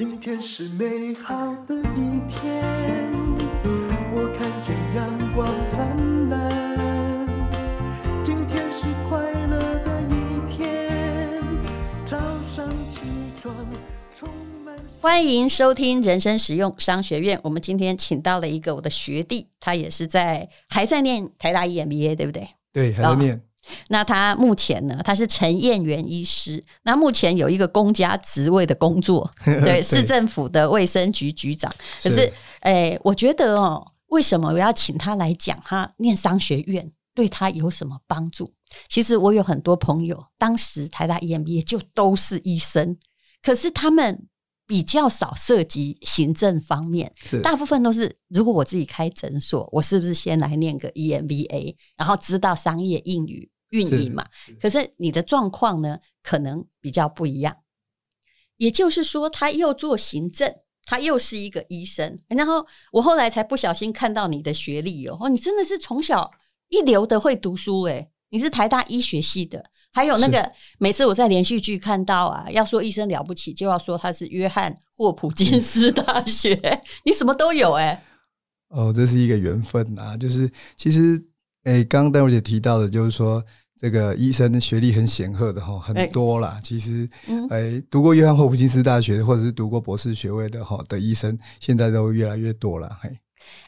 今天是美好的一天，我看见阳光灿烂。今天是快乐的一天，早上起床充满。欢迎收听人生实用商学院。我们今天请到了一个我的学弟，他也是在还在念台大 EMBA，对不对？对，还在念。哦那他目前呢？他是陈彦元医师。那目前有一个公家职位的工作，对，市政府的卫生局局长。可是，哎，我觉得哦，为什么我要请他来讲？他念商学院对他有什么帮助？其实我有很多朋友，当时台大 EMBA 就都是医生，可是他们比较少涉及行政方面，大部分都是如果我自己开诊所，我是不是先来念个 EMBA，然后知道商业英语？运营嘛，可是你的状况呢，可能比较不一样。也就是说，他又做行政，他又是一个医生。然后我后来才不小心看到你的学历哦，你真的是从小一流的会读书诶，你是台大医学系的，还有那个每次我在连续剧看到啊，要说医生了不起，就要说他是约翰霍普金斯大学，你什么都有诶。哦，这是一个缘分啊，就是其实。哎，刚刚淡如姐提到的，就是说这个医生的学历很显赫的哈，很多啦。其实，哎，读过约翰霍普金斯大学或者是读过博士学位的哈的医生，现在都越来越多了。嘿，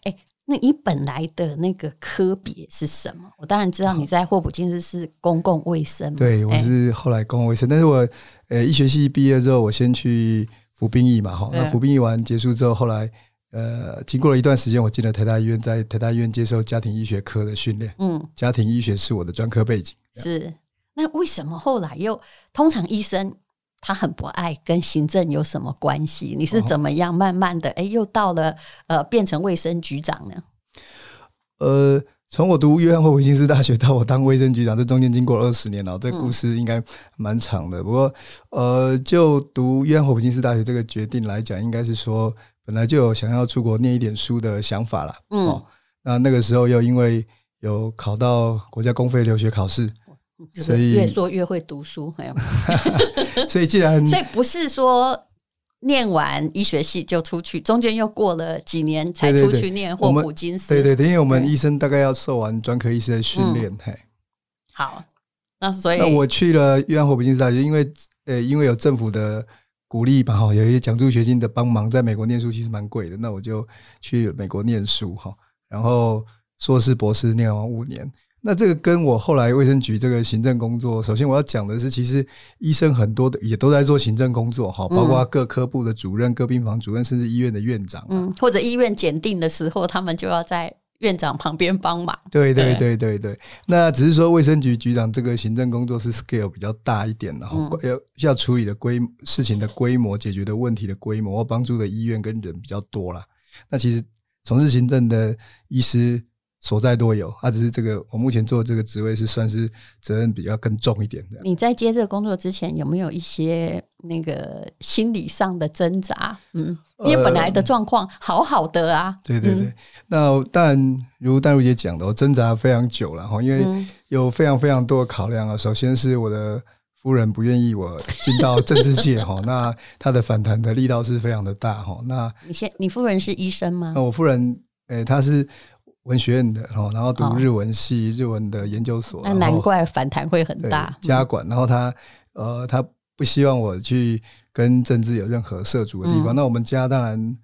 哎，那你本来的那个科别是什么？我当然知道你在霍普金斯是公共卫生。对，我是后来公共卫生，但是我呃医学系毕业之后，我先去服兵役嘛哈。那服兵役完结束之后，后来。呃，经过了一段时间，我进了台大医院，在台大医院接受家庭医学科的训练。嗯，家庭医学是我的专科背景。是，那为什么后来又通常医生他很不爱跟行政有什么关系？你是怎么样慢慢的哎、欸，又到了呃变成卫生局长呢？呃，从我读约翰霍普金斯大学到我当卫生局长，这中间经过了二十年了，这个、故事应该蛮长的。嗯、不过呃，就读约翰霍普金斯大学这个决定来讲，应该是说。本来就有想要出国念一点书的想法了，嗯，哦，那那个时候又因为有考到国家公费留学考试，所以越说越会读书，没有，所以既然所以不是说念完医学系就出去，中间又过了几年才出去念霍普金斯，对对对，因为我们医生大概要受完专科医师的训练，嘿，好，那所以那我去了约翰霍普金斯大学，因为呃，因为有政府的。鼓励吧哈，有一些奖助学金的帮忙，在美国念书其实蛮贵的，那我就去美国念书哈，然后硕士、博士念完五年。那这个跟我后来卫生局这个行政工作，首先我要讲的是，其实医生很多的也都在做行政工作哈，包括各科部的主任、各病房主任，甚至医院的院长，嗯，或者医院检定的时候，他们就要在。院长旁边帮忙，对对对对对。那只是说卫生局局长这个行政工作是 scale 比较大一点，然后要要处理的规事情的规模、解决的问题的规模或帮助的医院跟人比较多啦。那其实从事行政的医师。所在多有，他、啊、只是这个我目前做的这个职位是算是责任比较更重一点的。你在接这个工作之前，有没有一些那个心理上的挣扎？嗯，因为本来的状况好好的啊。对对对，嗯、那但如淡如姐讲的，我挣扎非常久了哈，因为有非常非常多的考量啊。首先是我的夫人不愿意我进到政治界哈，那她的反弹的力道是非常的大哈。那你先，你夫人是医生吗？那我夫人，诶，她是。文学院的，然后读日文系，日文的研究所，那难怪反弹会很大。家管，然后他呃，他不希望我去跟政治有任何涉足的地方。那我们家当然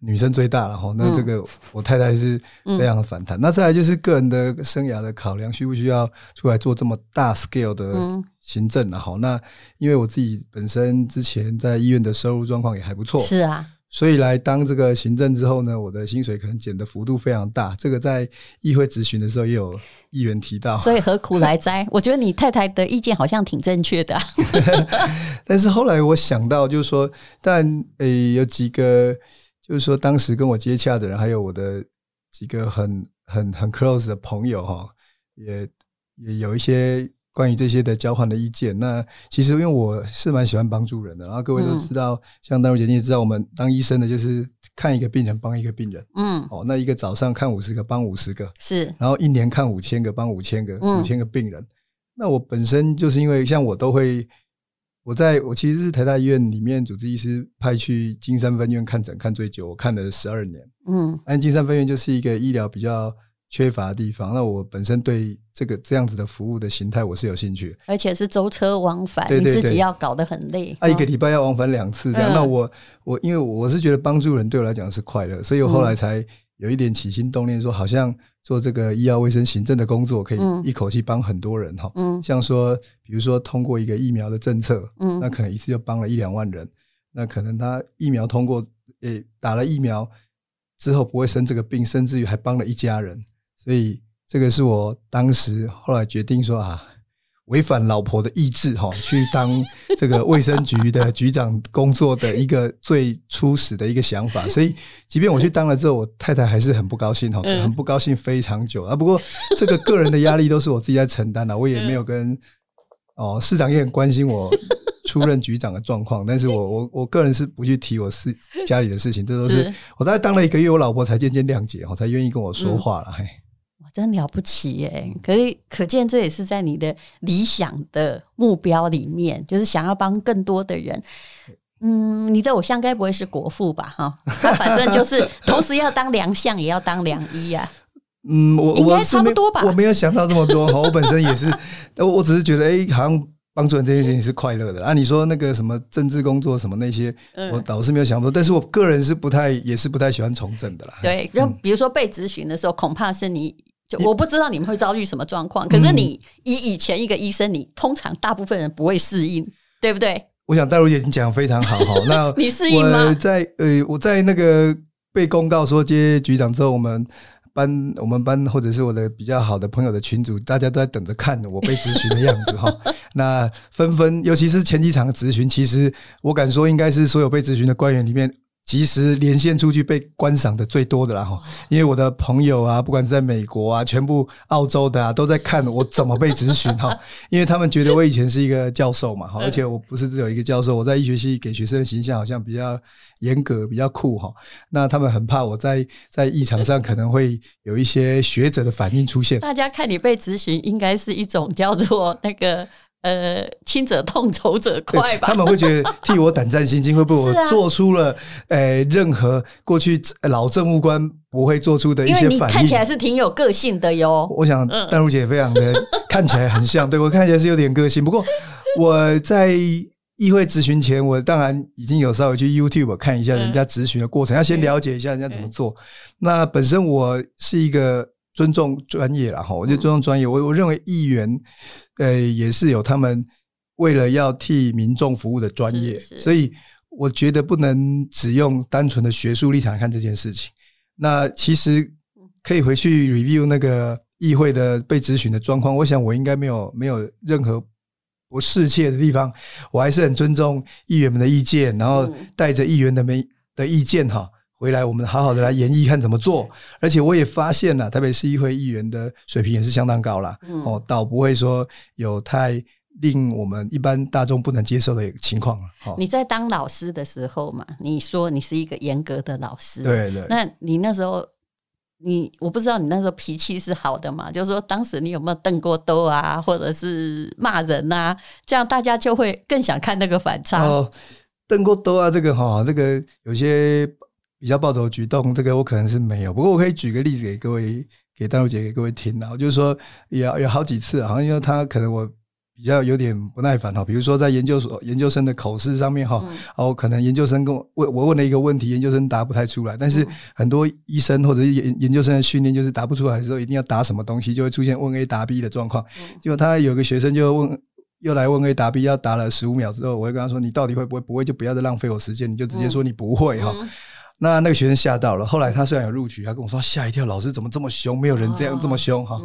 女生最大了哈，那这个我太太是非常的反弹。那再来就是个人的生涯的考量，需不需要出来做这么大 scale 的行政啊？好，那因为我自己本身之前在医院的收入状况也还不错，是啊。所以来当这个行政之后呢，我的薪水可能减的幅度非常大。这个在议会质询的时候也有议员提到。所以何苦来哉？我觉得你太太的意见好像挺正确的啊。但是后来我想到，就是说，但诶、欸、有几个，就是说当时跟我接洽的人，还有我的几个很很很 close 的朋友哈，也也有一些。关于这些的交换的意见，那其实因为我是蛮喜欢帮助人的，然后各位都知道，嗯、像丹如姐你也知道，我们当医生的就是看一个病人帮一个病人，嗯，哦，那一个早上看五十个帮五十个，是，然后一年看五千个帮五千个，五千个病人。嗯、那我本身就是因为像我都会，我在我其实是台大医院里面主治医师派去金山分院看诊看最久，我看了十二年。嗯，安金山分院就是一个医疗比较缺乏的地方。那我本身对这个这样子的服务的形态我是有兴趣，而且是舟车往返，对对对，你自己要搞得很累。啊，一个礼拜要往返两次这样。嗯、那我我因为我是觉得帮助人对我来讲是快乐，所以我后来才有一点起心动念，说好像。做这个医药卫生行政的工作，可以一口气帮很多人哈。嗯，像说，比如说通过一个疫苗的政策，嗯，那可能一次就帮了一两万人。那可能他疫苗通过，诶，打了疫苗之后不会生这个病，甚至于还帮了一家人。所以这个是我当时后来决定说啊。违反老婆的意志，哈，去当这个卫生局的局长工作的一个最初始的一个想法。所以，即便我去当了之后，我太太还是很不高兴，哈，很不高兴非常久啊。不过，这个个人的压力都是我自己在承担的，我也没有跟哦，市长也很关心我出任局长的状况，但是我我我个人是不去提我事家里的事情，这都是我大概当了一个月，我老婆才渐渐谅解，我，才愿意跟我说话了，嘿。真了不起耶！可以可见，这也是在你的理想的目标里面，就是想要帮更多的人。嗯，你的偶像该不会是国父吧？哈，他反正就是 同时要当良相，也要当良医啊。嗯，我应该差不多吧？我没有想到这么多。我本身也是，我我只是觉得，哎、欸，好像。帮助人这件事情是快乐的啊！你说那个什么政治工作什么那些，我倒是没有想过。但是我个人是不太，也是不太喜欢从政的啦。对，就比如说被咨询的时候，恐怕是你就我不知道你们会遭遇什么状况。可是你以以前一个医生，你通常大部分人不会适应，对不对？我想戴如姐已经讲得非常好哈。那你适应吗？在呃，我在那个被公告说接局长之后，我们。班我们班或者是我的比较好的朋友的群组，大家都在等着看我被咨询的样子哈。那纷纷，尤其是前几场的质询，其实我敢说，应该是所有被咨询的官员里面。及时连线出去被观赏的最多的啦哈，因为我的朋友啊，不管是在美国啊，全部澳洲的啊，都在看我怎么被咨询哈，因为他们觉得我以前是一个教授嘛哈，而且我不是只有一个教授，我在医学系给学生的形象好像比较严格，比较酷哈，那他们很怕我在在议场上可能会有一些学者的反应出现。大家看你被咨询，应该是一种叫做那个。呃，亲者痛，仇者快吧？他们会觉得替我胆战心惊，会不会我 做出了呃任何过去老政务官不会做出的一些反应？因为你看起来是挺有个性的哟。我想淡如姐非常的看起来很像，对我看起来是有点个性。不过我在议会质询前，我当然已经有稍微去 YouTube 看一下人家质询的过程，要先了解一下人家怎么做。那本身我是一个。尊重专业了哈，我就尊重专业。我我认为议员，呃，也是有他们为了要替民众服务的专业，所以我觉得不能只用单纯的学术立场来看这件事情。那其实可以回去 review 那个议会的被质询的状况，我想我应该没有没有任何不适切的地方，我还是很尊重议员们的意见，然后带着议员的没的意见哈。回来，我们好好的来研议看怎么做。而且我也发现了，台北市议会议员的水平也是相当高啦。哦，倒不会说有太令我们一般大众不能接受的情况。你在当老师的时候嘛，你说你是一个严格的老师，对对。那你那时候，你我不知道你那时候脾气是好的嘛？就是说，当时你有没有瞪过兜啊，或者是骂人啊？这样大家就会更想看那个反差。哦，瞪过兜啊，这个哈，这个有些。比较暴走举动，这个我可能是没有。不过我可以举个例子给各位，给淡如姐给各位听啊。就是说，有有好几次，好像因为他可能我比较有点不耐烦哈。比如说在研究所研究生的口试上面哈，哦，可能研究生跟我问我问了一个问题，研究生答不太出来。但是很多医生或者是研研究生的训练就是答不出来的时候，一定要答什么东西，就会出现问 A 答 B 的状况。结果他有个学生就问，又来问 A 答 B，要答了十五秒之后，我会跟他说：“你到底会不会？不会就不要再浪费我时间，你就直接说你不会哈。”那那个学生吓到了，后来他虽然有录取，他跟我说吓一跳，老师怎么这么凶？没有人这样这么凶哈。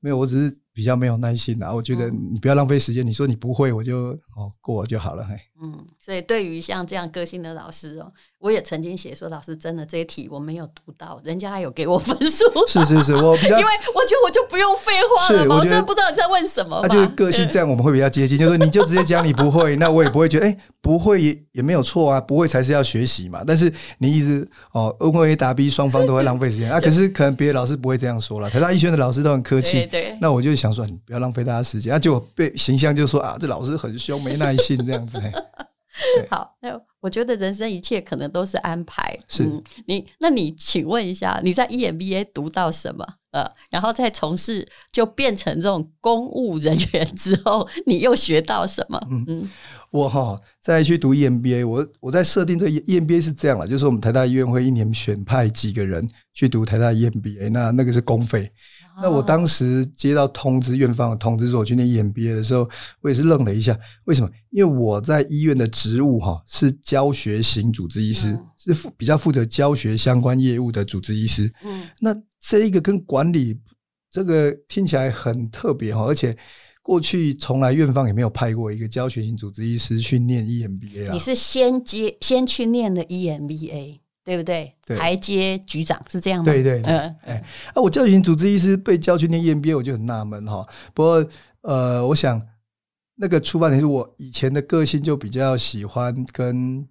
没有，我只是比较没有耐心啊。我觉得你不要浪费时间，你说你不会，我就哦过了就好了。嘿，嗯，所以对于像这样个性的老师哦，我也曾经写说，老师真的这一题我没有读到，人家还有给我分数。是是是，我比较，因为我觉得我就不用废话了嘛，我真的不知道你在问什么。那就是个性这样，我们会比较接近，就是你就直接讲你不会，那我也不会觉得哎不会也也没有错啊，不会才是要学习嘛。但是你一直哦问 A 答 B，双方都会浪费时间啊。可是可能别的老师不会这样说了，台大医学院的老师都很客气。对，那我就想。想说，你不要浪费大家时间，啊，就被形象就说啊，这老师很凶，没耐心这样子。好，那我觉得人生一切可能都是安排。是，嗯、你那你请问一下，你在 EMBA 读到什么？呃，然后再从事就变成这种公务人员之后，你又学到什么？嗯嗯，我哈再去读 EMBA，我我在设定这个 EMBA 是这样了，就是我们台大医院会一年选派几个人去读台大 EMBA，那那个是公费。那我当时接到通知，院方的通知说我去念 EMBA 的时候，我也是愣了一下。为什么？因为我在医院的职务哈是教学型主治医师，嗯、是负比较负责教学相关业务的主治医师。嗯，那这一个跟管理这个听起来很特别哈，而且过去从来院方也没有派过一个教学型主治医师去念 EMBA 啊。你是先接先去念的 EMBA。对不对？台阶局长是这样吗？对对，对，嗯，哎，啊，我教学型主治医师被叫去念 EMBA，我就很纳闷哈。不过，呃，我想那个出发点是我以前的个性就比较喜欢跟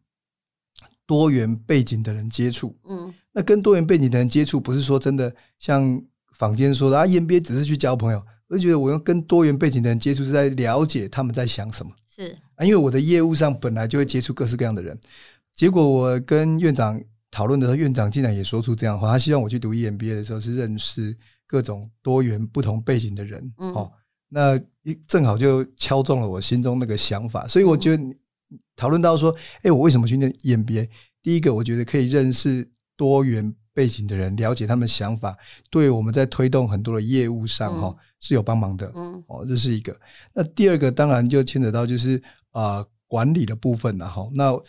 多元背景的人接触。嗯，那跟多元背景的人接触，不是说真的像坊间说的啊，EMBA 只是去交朋友。我就觉得我用跟多元背景的人接触，是在了解他们在想什么。是啊，因为我的业务上本来就会接触各式各样的人，结果我跟院长。讨论的时候，院长竟然也说出这样的话，他希望我去读 EMBA 的时候是认识各种多元不同背景的人。嗯，哦，那正好就敲中了我心中那个想法，所以我觉得讨论到说，哎，我为什么去念 EMBA？第一个，我觉得可以认识多元背景的人，了解他们想法，对我们在推动很多的业务上哈是有帮忙的。嗯，哦，这是一个。那第二个当然就牵扯到就是啊管理的部分了哈。那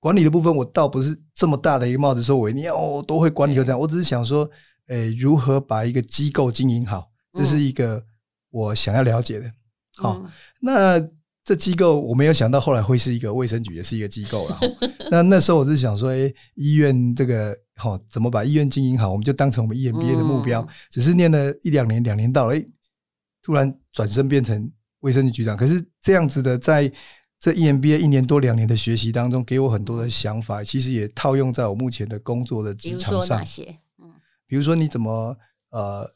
管理的部分，我倒不是这么大的一个帽子，说我一定要都会管理，就这样。我只是想说，诶，如何把一个机构经营好，这是一个我想要了解的。好，那这机构我没有想到后来会是一个卫生局，也是一个机构了。那那时候我是想说，诶，医院这个好，怎么把医院经营好，我们就当成我们 EMBA 的目标。只是念了一两年，两年到了，诶，突然转身变成卫生局局长。可是这样子的在。这 EMBA 一年多两年的学习当中，给我很多的想法，其实也套用在我目前的工作的职场上。嗯，比如说你怎么呃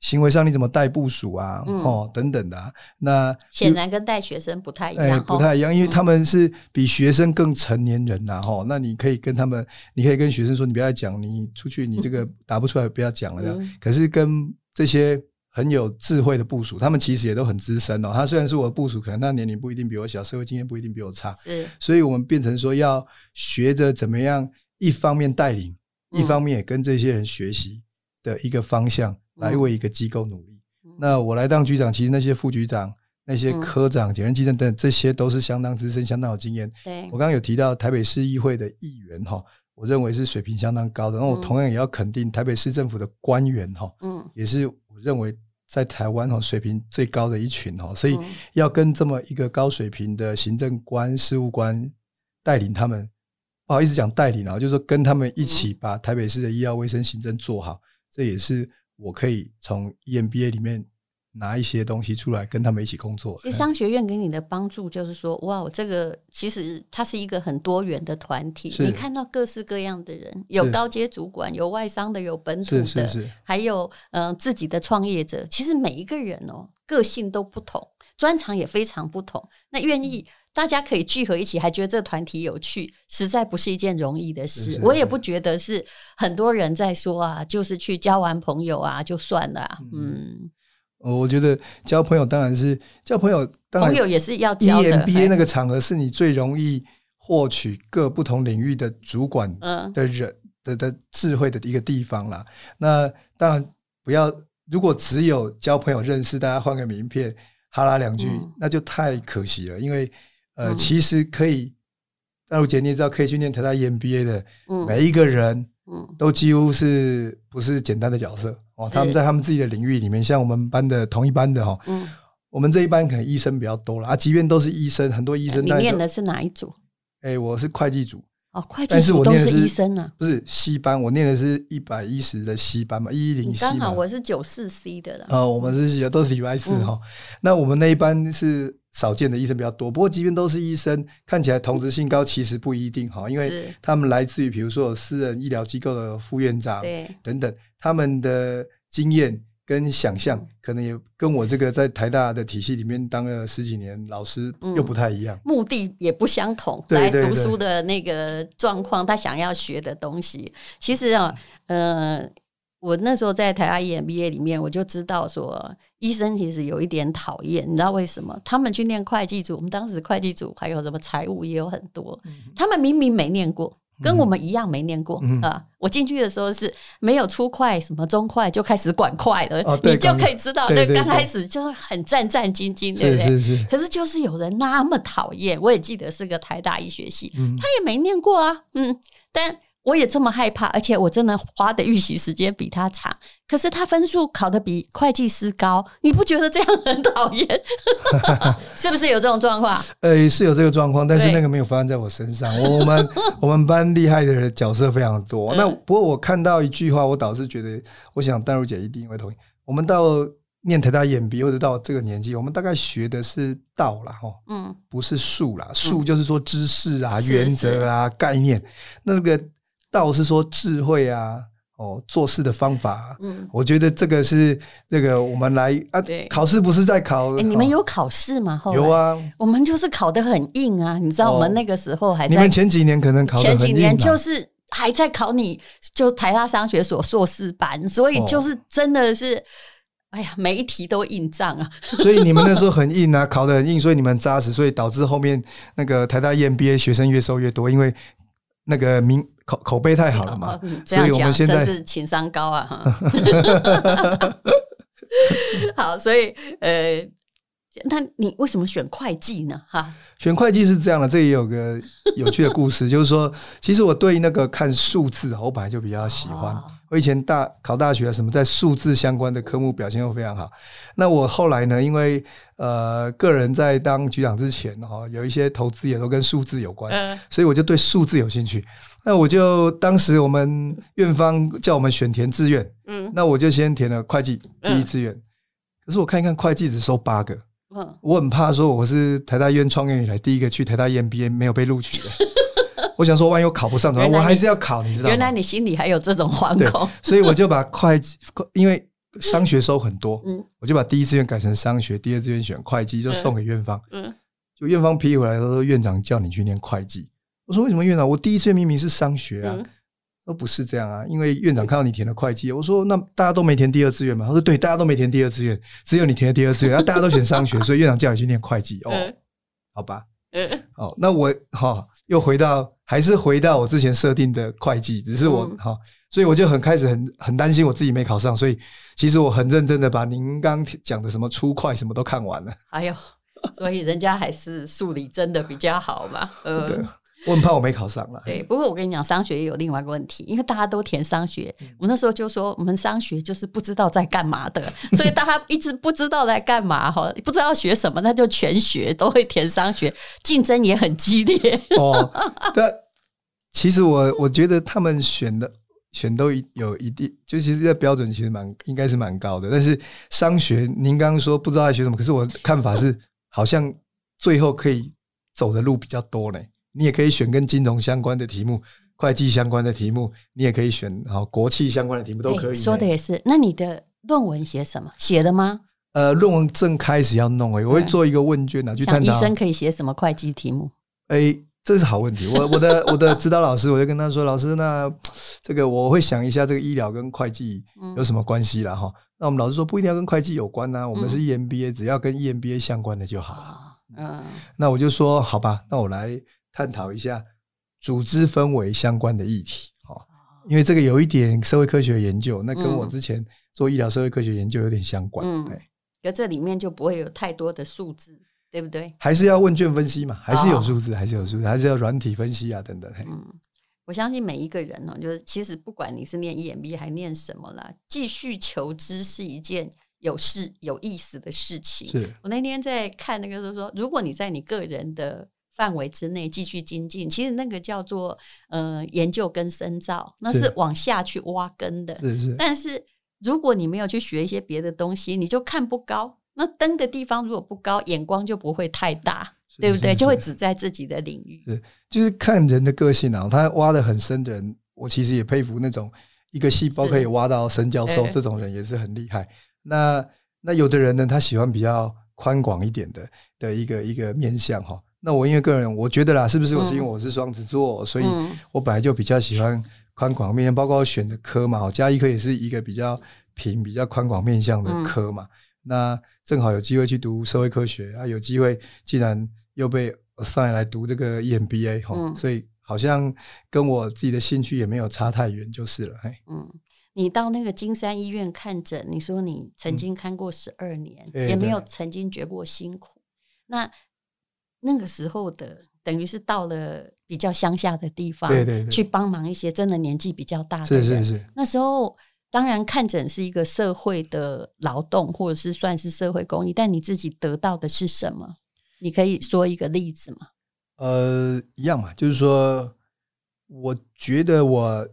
行为上你怎么带部署啊，嗯、哦等等的、啊。那显然跟带学生不太一样，不太一样，因为他们是比学生更成年人呐、啊。哈、嗯，那你可以跟他们，你可以跟学生说，你不要讲，你出去你这个 答不出来，不要讲了这样。嗯、可是跟这些。很有智慧的部署，他们其实也都很资深哦。他虽然是我的部署，可能他年龄不一定比我小，社会经验不一定比我差。是，所以我们变成说要学着怎么样，一方面带领，一方面也跟这些人学习的一个方向，来为一个机构努力。那我来当局长，其实那些副局长、那些科长、检任、基政等，这些都是相当资深、相当有经验。对，我刚刚有提到台北市议会的议员哈，我认为是水平相当高的。那我同样也要肯定台北市政府的官员哈，嗯，也是。认为在台湾哦水平最高的一群哦，所以要跟这么一个高水平的行政官、事务官带领他们，不好意思讲带领啊，就是说跟他们一起把台北市的医药卫生行政做好，这也是我可以从 EMBA 里面。拿一些东西出来跟他们一起工作。其实商学院给你的帮助就是说，哇，这个其实它是一个很多元的团体。你看到各式各样的人，有高阶主管，有外商的，有本土的，还有嗯、呃、自己的创业者。其实每一个人哦，个性都不同，专长也非常不同。那愿意大家可以聚合一起，还觉得这个团体有趣，实在不是一件容易的事。我也不觉得是很多人在说啊，就是去交完朋友啊就算了、啊。嗯。我觉得交朋友当然是交朋友，当然朋友也是要交的。EMBA 那个场合是你最容易获取各不同领域的主管的人的的智慧的一个地方啦。那当然不要，如果只有交朋友认识，大家换个名片哈拉两句，那就太可惜了。因为呃，其实可以，大陆姐你也知道，可以去念台大 EMBA 的每一个人，都几乎是不是简单的角色。哦，他们在他们自己的领域里面，像我们班的同一班的哈，嗯，我们这一班可能医生比较多了啊。即便都是医生，很多医生。你念的是哪一组？哎，我是会计组。哦，会计组都是医生啊？不是 C 班，我念的是一百一十的 C 班嘛，一一零 C。刚好我是九四 C 的了。哦，我们是都是礼拜四哈。那我们那一班是少见的医生比较多，不过即便都是医生，看起来同质性高，其实不一定哈，因为他们来自于比如说私人医疗机构的副院长，等等。他们的经验跟想象，可能也跟我这个在台大的体系里面当了十几年老师又不太一样，嗯、目的也不相同。来读书的那个状况，他想要学的东西，其实啊，呃，我那时候在台大 EMBA 里面，我就知道说，医生其实有一点讨厌，你知道为什么？他们去念会计组，我们当时会计组还有什么财务也有很多，他们明明没念过。跟我们一样没念过、嗯、啊！我进去的时候是没有初会，什么中会就开始管快了，哦、你就可以知道，那刚开始就很战战兢兢，对不对？是是是。可是就是有人那么讨厌，我也记得是个台大医学系，嗯、他也没念过啊，嗯，但。我也这么害怕，而且我真的花的预习时间比他长，可是他分数考得比会计师高，你不觉得这样很讨厌？是不是有这种状况？呃，是有这个状况，但是那个没有发生在我身上。我们 我们班厉害的人角色非常多。那不过我看到一句话，我倒是觉得，我想淡如姐一定会同意。我们到念台大 EMBA 或者到这个年纪，我们大概学的是道啦，哦，嗯，不是术啦。术就是说知识啊、原则啊、概念，那个。道是说智慧啊，哦，做事的方法。嗯，我觉得这个是这个我们来啊，考试不是在考。你们有考试吗？有啊，我们就是考得很硬啊。你知道我们那个时候还在。你们前几年可能考前几年就是还在考你，就台大商学所硕士班，所以就是真的是，哎呀，每一题都硬仗啊。所以你们那时候 很硬啊，考得很硬，所以你们扎实，所以导致后面那个台大 EMBA 学生越收越多，因为那个名。口口碑太好了嘛，嗯、所以我们现在是情商高啊哈。好，所以呃，那你为什么选会计呢？哈，选会计是这样的，这也有个有趣的故事，就是说，其实我对那个看数字，我本来就比较喜欢。哦、我以前大考大学啊，什么在数字相关的科目表现又非常好。那我后来呢，因为呃，个人在当局长之前哈，有一些投资也都跟数字有关，嗯、所以我就对数字有兴趣。那我就当时我们院方叫我们选填志愿，嗯，那我就先填了会计第一志愿。嗯、可是我看一看会计只收八个，嗯，我很怕说我是台大医院创业以来第一个去台大 EMBA 没有被录取的。我想说万一我考不上的话，我还是要考，你知道吗？原来你心里还有这种惶恐，所以我就把会计，因为商学收很多，嗯，我就把第一志愿改成商学，第二志愿选会计，就送给院方，嗯，就院方批回来说院长叫你去念会计。我说为什么院长？我第一志愿明明是商学啊，都、嗯、不是这样啊。因为院长看到你填了会计，我说那大家都没填第二志愿嘛。他说对，大家都没填第二志愿，只有你填了第二志愿，大家都选商学，所以院长叫你去念会计。哦，好吧，哦，那我哈又回到还是回到我之前设定的会计，只是我哈，所以我就很开始很很担心我自己没考上，所以其实我很认真的把您刚讲的什么初会什么都看完了。哎呦，所以人家还是数理真的比较好嘛。呃。对我很怕我没考上了。对，不过我跟你讲，商学也有另外一个问题，因为大家都填商学，我那时候就说我们商学就是不知道在干嘛的，所以大家一直不知道在干嘛哈，不知道学什么，那就全学都会填商学，竞争也很激烈。哦，对，其实我我觉得他们选的选都有一定，就其实这个标准其实蛮应该是蛮高的，但是商学您刚刚说不知道在学什么，可是我看法是好像最后可以走的路比较多嘞。你也可以选跟金融相关的题目、会计相关的题目，你也可以选好国企相关的题目都可以。说的也是。那你的论文写什么？写的吗？呃，论文正开始要弄诶，我会做一个问卷呢，去探讨医生可以写什么会计题目？哎，这是好问题。我我的 我的指导老师，我就跟他说，老师，那这个我会想一下，这个医疗跟会计有什么关系了哈？那我们老师说不一定要跟会计有关呐，我们是 EMBA，只要跟 EMBA 相关的就好。嗯，那我就说好吧，那我来。探讨一下组织氛围相关的议题，因为这个有一点社会科学研究，那跟我之前做医疗社会科学研究有点相关。嗯，可这里面就不会有太多的数字，对不对？还是要问卷分析嘛？还是有数字？还是有数字？还是要软体分析啊？等等。嗯，我相信每一个人呢，就是其实不管你是念 EMBA 还念什么啦，继续求知是一件有事有意思的事情。是我那天在看那个，就是说，如果你在你个人的范围之内继续精进，其实那个叫做呃研究跟深造，那是往下去挖根的。是是。但是如果你没有去学一些别的东西，你就看不高。那登的地方如果不高，眼光就不会太大，对不对？就会只在自己的领域。是，就是看人的个性啊。他挖得很深的人，我其实也佩服那种一个细胞可以挖到沈教授这种人，也是很厉害。那那有的人呢，他喜欢比较宽广一点的的一个一个面向哈。那我因为个人，我觉得啦，是不是我是因为我是双子座，嗯、所以我本来就比较喜欢宽广面向，包括我选的科嘛，嘉义科也是一个比较平、比较宽广面向的科嘛。嗯、那正好有机会去读社会科学啊，有机会既然又被上来读这个 EMBA 哈、嗯，所以好像跟我自己的兴趣也没有差太远，就是了。嗯。你到那个金山医院看诊，你说你曾经看过十二年，嗯、也没有曾经觉过辛苦。那那个时候的，等于是到了比较乡下的地方，对对对，去帮忙一些真的年纪比较大的人。是是是。那时候当然看诊是一个社会的劳动，或者是算是社会公益，但你自己得到的是什么？你可以说一个例子吗？呃，一样嘛，就是说，我觉得我。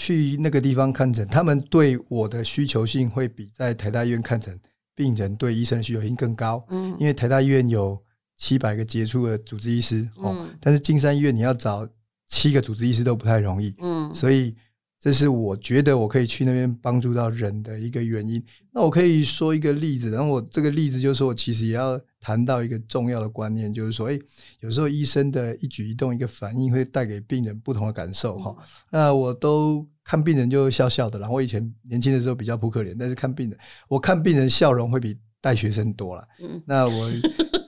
去那个地方看诊，他们对我的需求性会比在台大医院看诊病人对医生的需求性更高。嗯，因为台大医院有七百个杰出的主治医师，哦，但是金山医院你要找七个主治医师都不太容易。嗯，所以。这是我觉得我可以去那边帮助到人的一个原因。那我可以说一个例子，然后我这个例子就是说我其实也要谈到一个重要的观念，就是说，诶，有时候医生的一举一动、一个反应会带给病人不同的感受，哈。那我都看病人就笑笑的，然后我以前年轻的时候比较扑克脸，但是看病人，我看病人笑容会比带学生多了。嗯，那我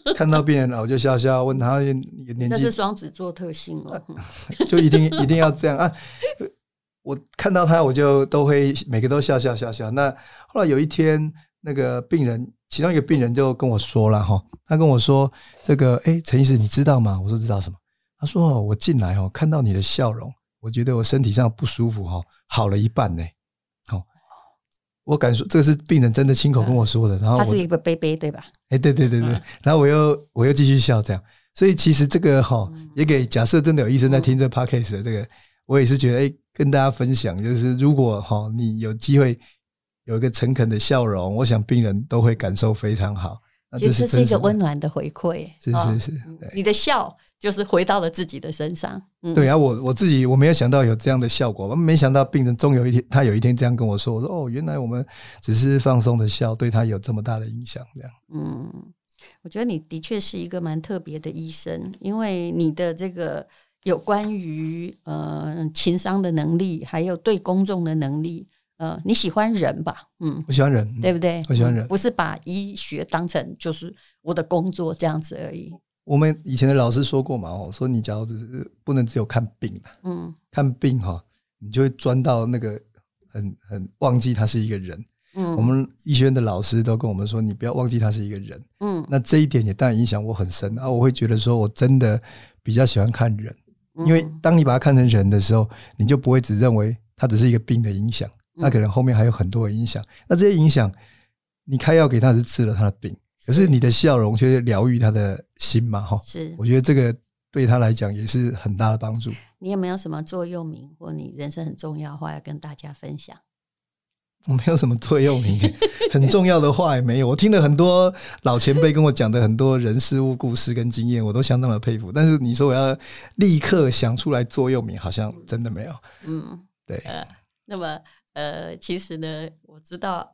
看到病人了，我就笑笑，问他年纪，这是双子座特性哦，就一定一定要这样啊。我看到他，我就都会每个都笑笑笑笑。那后来有一天，那个病人，其中一个病人就跟我说了哈，他跟我说：“这个，哎，陈医师，你知道吗？”我说：“知道什么？”他说：“我进来哦，看到你的笑容，我觉得我身体上不舒服哈，好了一半呢。”哦，我敢说，这个是病人真的亲口跟我说的。然后他是一个杯杯对吧？哎，对对对对。然后我又我又继续笑这样。所以其实这个哈，也给假设真的有医生在听这 podcast 的这个。我也是觉得，哎，跟大家分享，就是如果哈，你有机会有一个诚恳的笑容，我想病人都会感受非常好。其实是一个温暖的回馈，是是是，你的笑就是回到了自己的身上。嗯对啊，我我自己我没有想到有这样的效果，我没想到病人终有一天，他有一天这样跟我说，我说哦，原来我们只是放松的笑，对他有这么大的影响，这样。嗯，我觉得你的确是一个蛮特别的医生，因为你的这个。有关于呃情商的能力，还有对公众的能力，呃，你喜欢人吧？嗯，我喜欢人，对不对？我喜欢人，不是把医学当成就是我的工作这样子而已。我们以前的老师说过嘛，哦，说你假如只要是不能只有看病，嗯，看病哈，你就会钻到那个很很忘记他是一个人。嗯，我们医学院的老师都跟我们说，你不要忘记他是一个人。嗯，那这一点也当然影响我很深啊，我会觉得说我真的比较喜欢看人。因为当你把它看成人的时候，你就不会只认为他只是一个病的影响，那可能后面还有很多的影响。那这些影响，你开药给他是治了他的病，可是你的笑容却疗愈他的心嘛？哈，是。我觉得这个对他来讲也是很大的帮助。你有没有什么座右铭或你人生很重要的话要跟大家分享？我没有什么座右铭，很重要的话也没有。我听了很多老前辈跟我讲的很多人事物故事跟经验，我都相当的佩服。但是你说我要立刻想出来座右铭，好像真的没有。嗯，对。呃，那么呃，其实呢，我知道，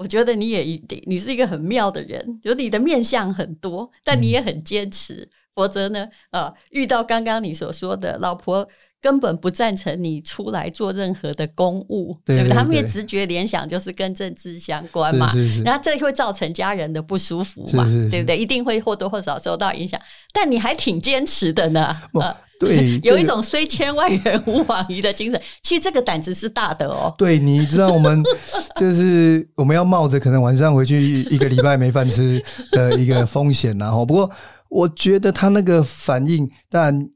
我觉得你也一定，你是一个很妙的人，就你的面相很多，但你也很坚持。否则呢，呃，遇到刚刚你所说的老婆。根本不赞成你出来做任何的公务，对，不对？他们也直觉联想就是跟政治相关嘛，是是是，然后这会造成家人的不舒服嘛，对不对？一定会或多或少受到影响。但你还挺坚持的呢，呃、对，有一种虽千万人吾往矣的精神。其实这个胆子是大的哦。对，你知道我们 就是我们要冒着可能晚上回去一个礼拜没饭吃的一个风险，然后不过我觉得他那个反应，但。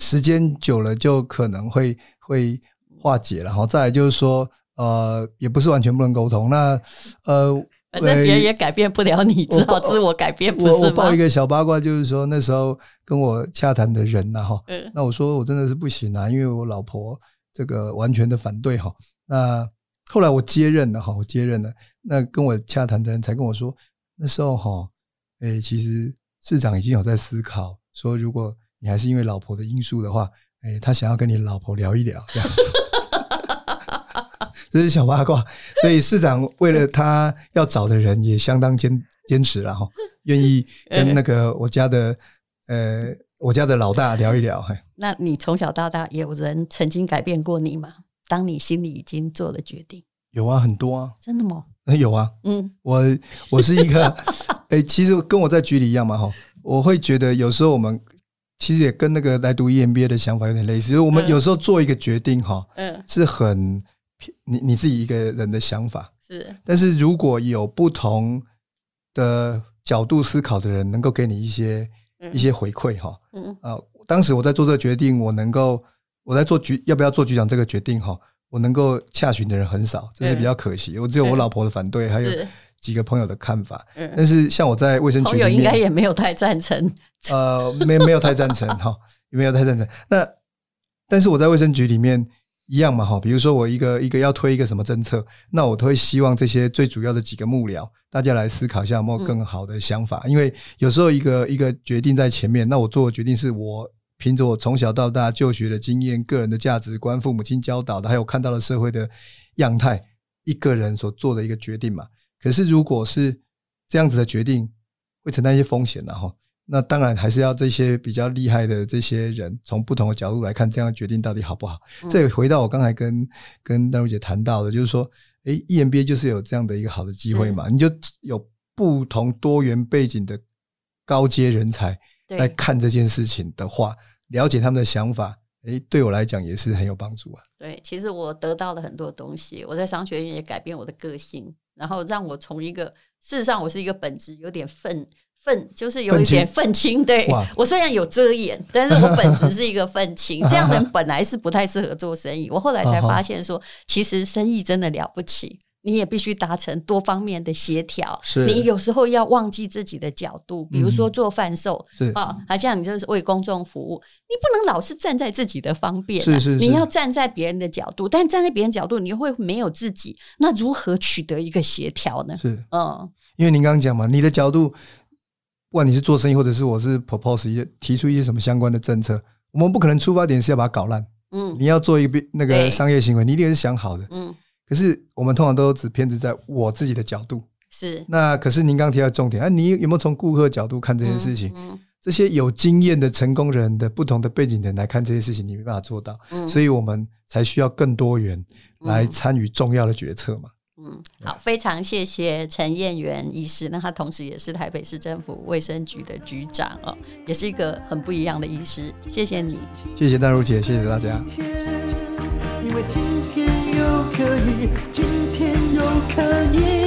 时间久了就可能会会化解了，然后再来就是说，呃，也不是完全不能沟通。那呃，反正别人也改变不了你，只好自我改变，不是吗？我我报一个小八卦，就是说那时候跟我洽谈的人呐，哈，那我说我真的是不行啊，因为我老婆这个完全的反对哈。那后来我接任了哈，我接任了，那跟我洽谈的人才跟我说，那时候哈，诶，其实市长已经有在思考说，如果你还是因为老婆的因素的话，哎，他想要跟你老婆聊一聊，这样，这是小八卦。所以市长为了他要找的人，也相当坚坚持了哈，愿意跟那个 我家的呃我家的老大聊一聊。那你从小到大有人曾经改变过你吗？当你心里已经做了决定，有啊，很多啊，真的吗？有啊，嗯，我我是一个，哎、欸，其实跟我在局里一样嘛，哈，我会觉得有时候我们其实也跟那个来读 EMBA 的想法有点类似，就是我们有时候做一个决定，哈，嗯，是很你你自己一个人的想法。是，但是如果有不同的角度思考的人，能够给你一些一些回馈，哈，嗯。啊，当时我在做这个决定，我能够我在做局要不要做局长这个决定，哈。我能够洽询的人很少，这是比较可惜。我只有我老婆的反对，还有几个朋友的看法。但是像我在卫生局朋友应该也没有太赞成。呃，没没有太赞成 哈，也没有太赞成。那但是我在卫生局里面一样嘛哈，比如说我一个一个要推一个什么政策，那我都会希望这些最主要的几个幕僚，大家来思考一下有没有更好的想法。因为有时候一个一个决定在前面，那我做的决定是我。凭着我从小到大就学的经验、个人的价值观、父母亲教导的，还有看到了社会的样态，一个人所做的一个决定嘛。可是如果是这样子的决定，会承担一些风险的哈。那当然还是要这些比较厉害的这些人，从不同的角度来看，这样的决定到底好不好。这也回到我刚才跟跟丹如姐谈到的，就是说，诶，EMBA 就是有这样的一个好的机会嘛，你就有不同多元背景的高阶人才。在看这件事情的话，了解他们的想法，诶，对我来讲也是很有帮助啊。对，其实我得到了很多东西，我在商学院也改变我的个性，然后让我从一个事实上我是一个本质有点愤愤，就是有一点愤青。对，我虽然有遮掩，但是我本质是一个愤青。这样的人 本来是不太适合做生意，我后来才发现说，其实生意真的了不起。你也必须达成多方面的协调，是。你有时候要忘记自己的角度，比如说做贩售，啊，好像你就是为公众服务，你不能老是站在自己的方便，是是，你要站在别人的角度，但站在别人角度，你又会没有自己，那如何取得一个协调呢？是，嗯，因为您刚刚讲嘛，你的角度，不管你是做生意，或者是我是 propose 一些提出一些什么相关的政策，我们不可能出发点是要把它搞烂，嗯，你要做一个那个商业行为，你一定是想好的，嗯。可是我们通常都只偏执在我自己的角度，是那可是您刚刚提到重点啊，你有没有从顾客角度看这件事情？嗯，这些有经验的成功人的不同的背景的人来看这些事情，你没办法做到，嗯，所以我们才需要更多元来参与重要的决策嘛。嗯，好，非常谢谢陈燕元医师，那他同时也是台北市政府卫生局的局长哦，也是一个很不一样的医师，谢谢你，谢谢淡如姐，谢谢大家。因为今天今天又可以。